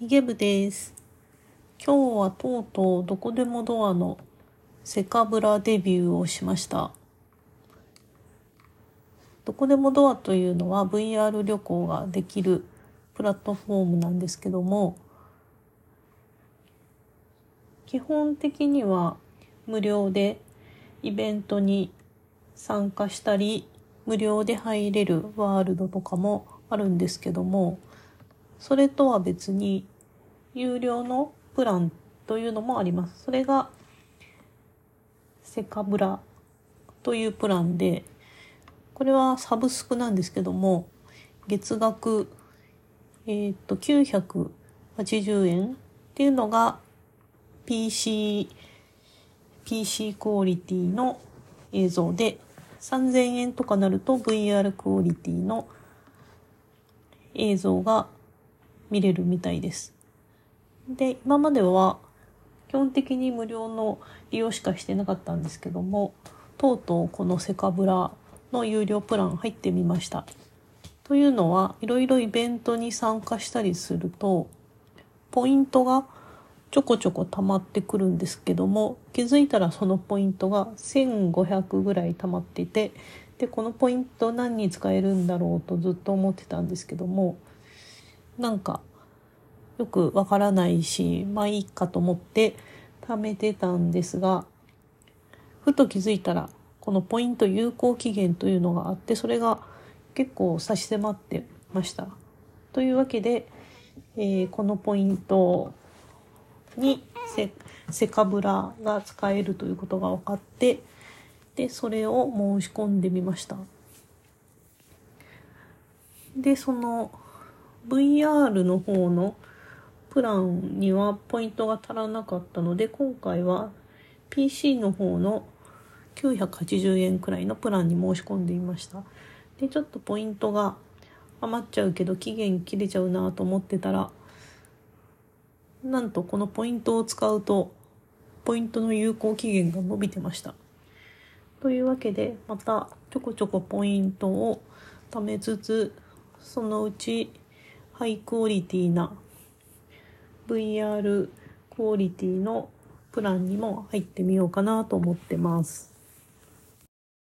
ヒゲ部です。今日はとうとうどこでもドアのセカブラデビューをしました。どこでもドアというのは VR 旅行ができるプラットフォームなんですけども、基本的には無料でイベントに参加したり、無料で入れるワールドとかもあるんですけども、それとは別に有料のプランというのもあります。それがセカブラというプランで、これはサブスクなんですけども、月額、えっ、と、980円っていうのが PC、PC クオリティの映像で、3000円とかなると VR クオリティの映像が見れるみたいです。で、今までは基本的に無料の利用しかしてなかったんですけども、とうとうこのセカブラの有料プラン入ってみました。というのは、いろいろイベントに参加したりすると、ポイントがちょこちょこ溜まってくるんですけども、気づいたらそのポイントが1500ぐらい溜まっていて、で、このポイント何に使えるんだろうとずっと思ってたんですけども、なんか、よくわからないし、まあいいかと思って貯めてたんですが、ふと気づいたら、このポイント有効期限というのがあって、それが結構差し迫ってました。というわけで、えーこのポイントにセセカブラが使えるということが分かって、で、それを申し込んでみました。で、その VR の方のプランにはポイントが足らなかったので、今回は PC の方の980円くらいのプランに申し込んでみました。で、ちょっとポイントが余っちゃうけど期限切れちゃうなと思ってたら、なんとこのポイントを使うと、ポイントの有効期限が伸びてました。というわけで、またちょこちょこポイントを貯めつつ、そのうちハイクオリティな VR クオリティのプランにも入ってみようかなと思ってます。